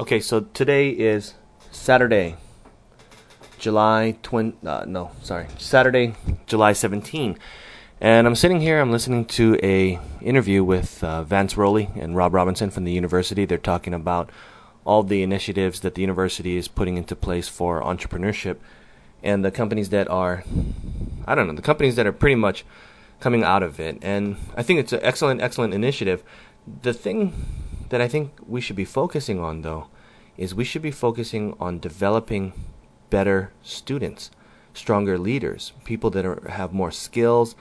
Okay, so today is Saturday, July 20, uh, no, sorry, Saturday, July 17. And I'm sitting here, I'm listening to a interview with uh, Vance Roley and Rob Robinson from the university. They're talking about all the initiatives that the university is putting into place for entrepreneurship and the companies that are, I don't know, the companies that are pretty much coming out of it. And I think it's an excellent, excellent initiative. The thing that I think we should be focusing on, though, is we should be focusing on developing better students, stronger leaders, people that are, have more skills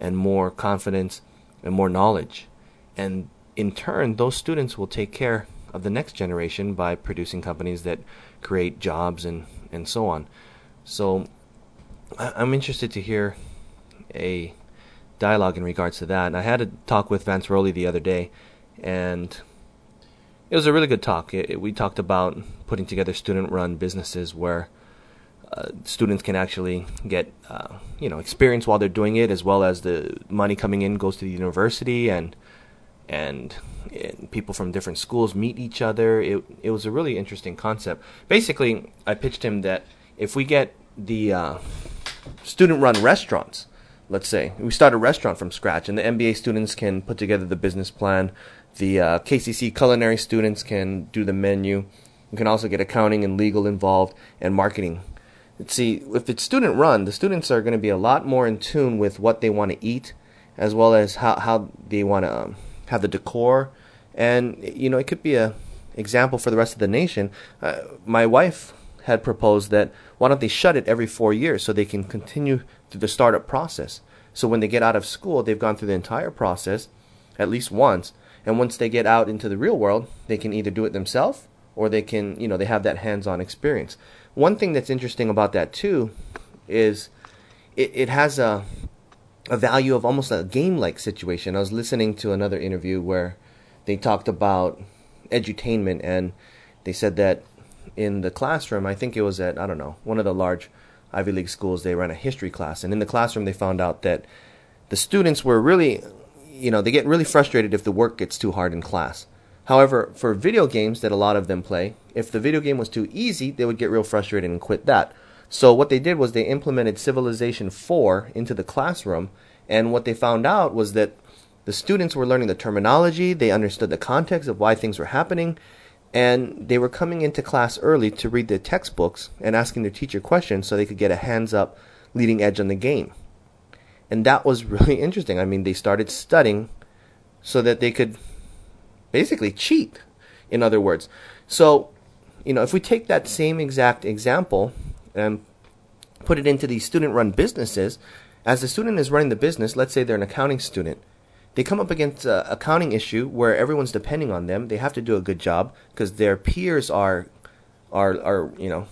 and more confidence and more knowledge. And in turn, those students will take care of the next generation by producing companies that create jobs and, and so on. So I'm interested to hear a dialogue in regards to that. And I had a talk with Vance Roley the other day, and it was a really good talk. It, it, we talked about putting together student-run businesses where uh, students can actually get uh, you know experience while they're doing it, as well as the money coming in goes to the university and and, and people from different schools meet each other. It it was a really interesting concept. Basically, I pitched him that if we get the uh, student-run restaurants, let's say we start a restaurant from scratch, and the MBA students can put together the business plan the uh, KCC culinary students can do the menu. You can also get accounting and legal involved and marketing. See, if it's student run, the students are going to be a lot more in tune with what they want to eat, as well as how, how they want to um, have the decor. And, you know, it could be a example for the rest of the nation. Uh, my wife had proposed that why don't they shut it every four years so they can continue through the startup process. So when they get out of school, they've gone through the entire process at least once and once they get out into the real world, they can either do it themselves or they can, you know, they have that hands-on experience. One thing that's interesting about that too is it, it has a a value of almost a game-like situation. I was listening to another interview where they talked about edutainment and they said that in the classroom, I think it was at I don't know, one of the large Ivy League schools, they ran a history class and in the classroom they found out that the students were really you know, they get really frustrated if the work gets too hard in class. However, for video games that a lot of them play, if the video game was too easy, they would get real frustrated and quit that. So what they did was they implemented Civilization 4 into the classroom, and what they found out was that the students were learning the terminology, they understood the context of why things were happening, and they were coming into class early to read the textbooks and asking their teacher questions so they could get a hands up leading edge on the game. And that was really interesting. I mean, they started studying so that they could basically cheat, in other words. So, you know, if we take that same exact example and put it into these student run businesses, as the student is running the business, let's say they're an accounting student, they come up against an accounting issue where everyone's depending on them. They have to do a good job because their peers are, are, are, you know,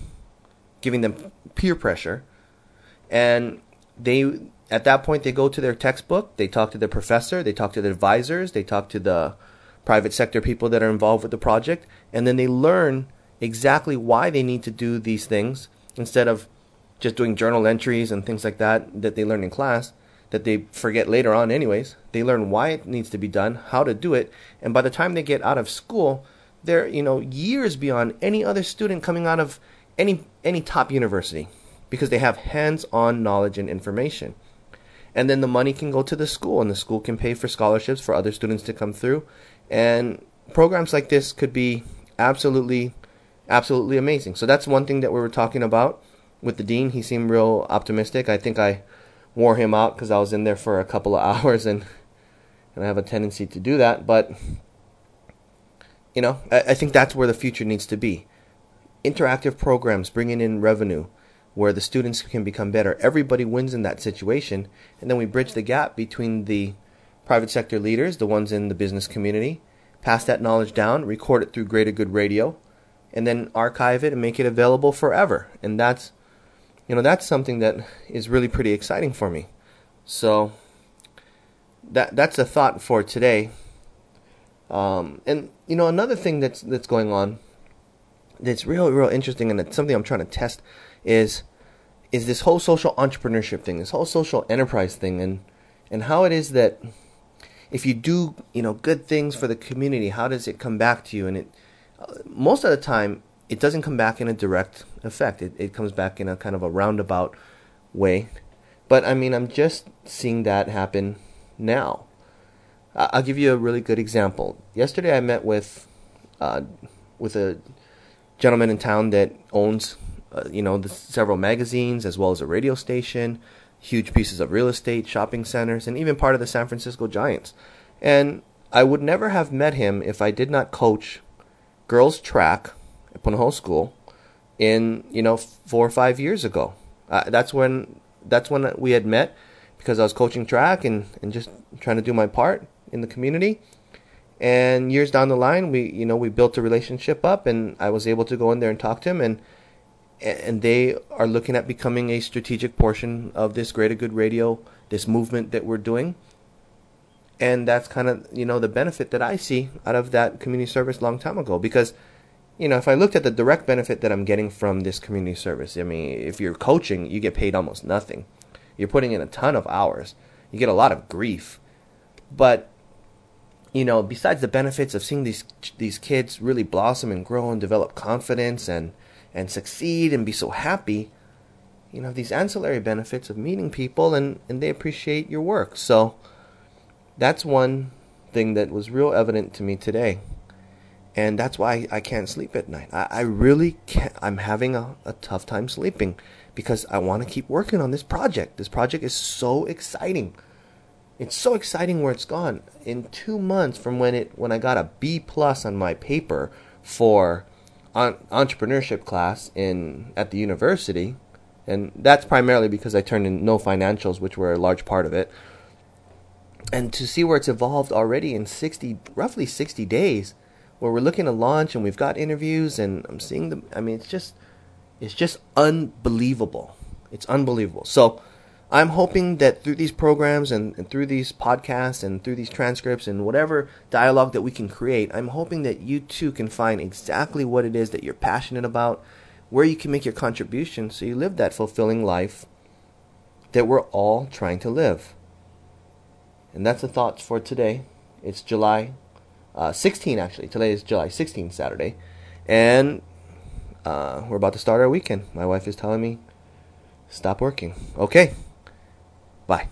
giving them peer pressure. And they at that point, they go to their textbook, they talk to their professor, they talk to the advisors, they talk to the private sector people that are involved with the project, and then they learn exactly why they need to do these things instead of just doing journal entries and things like that that they learn in class that they forget later on anyways. They learn why it needs to be done, how to do it, and by the time they get out of school, they're, you know, years beyond any other student coming out of any any top university because they have hands-on knowledge and information. And then the money can go to the school and the school can pay for scholarships for other students to come through. And programs like this could be absolutely absolutely amazing. So that's one thing that we were talking about with the dean. He seemed real optimistic. I think i wore him out because i was in there for a couple of hours and and i have a tendency to do that. But you know I, I think that's where the future needs to be. Interactive programs bringing in revenue where the students can become better. Everybody wins in that situation, and then we bridge the gap between the private sector leaders, the ones in the business community, pass that knowledge down, record it through Greater Good Radio, and then archive it and make it available forever. And that's you know, that's something that is really pretty exciting for me. So that that's a thought for today. Um, and you know, another thing that's that's going on that's real real interesting and it's something I'm trying to test is is this whole social entrepreneurship thing, this whole social enterprise thing, and and how it is that if you do you know good things for the community, how does it come back to you? And it uh, most of the time it doesn't come back in a direct effect. It it comes back in a kind of a roundabout way. But I mean, I'm just seeing that happen now. I'll give you a really good example. Yesterday, I met with uh, with a gentleman in town that owns, uh, you know, several magazines as well as a radio station, huge pieces of real estate, shopping centers, and even part of the San Francisco Giants. And I would never have met him if I did not coach girls track at Punahou School in you know four or five years ago. Uh, that's when that's when we had met because I was coaching track and, and just trying to do my part in the community. And years down the line, we you know we built a relationship up, and I was able to go in there and talk to him, and and they are looking at becoming a strategic portion of this Greater Good Radio, this movement that we're doing. And that's kind of you know the benefit that I see out of that community service long time ago because you know, if I looked at the direct benefit that I'm getting from this community service, I mean, if you're coaching, you get paid almost nothing. You're putting in a ton of hours. You get a lot of grief. But you know, besides the benefits of seeing these these kids really blossom and grow and develop confidence and and succeed and be so happy, you know, these ancillary benefits of meeting people and and they appreciate your work. So that's one thing that was real evident to me today and that's why I can't sleep at night. I, I really can't. I'm having a, a tough time sleeping because I want to keep working on this project. This project is so exciting. It's so exciting where it's gone. In two months from when it when I got a B plus on my paper for on, entrepreneurship class in at the university, and that's primarily because I turned in no financials, which were a large part of it. And to see where it's evolved already in sixty, roughly sixty days where we're looking to launch and we've got interviews and I'm seeing them. I mean, it's just, it's just unbelievable. It's unbelievable. So I'm hoping that through these programs and, and through these podcasts and through these transcripts and whatever dialogue that we can create, I'm hoping that you too can find exactly what it is that you're passionate about, where you can make your contribution so you live that fulfilling life that we're all trying to live. And that's the thoughts for today. It's July uh, 16 actually. Today is July 16th, Saturday, and uh, we're about to start our weekend. My wife is telling me stop working. Okay, bye.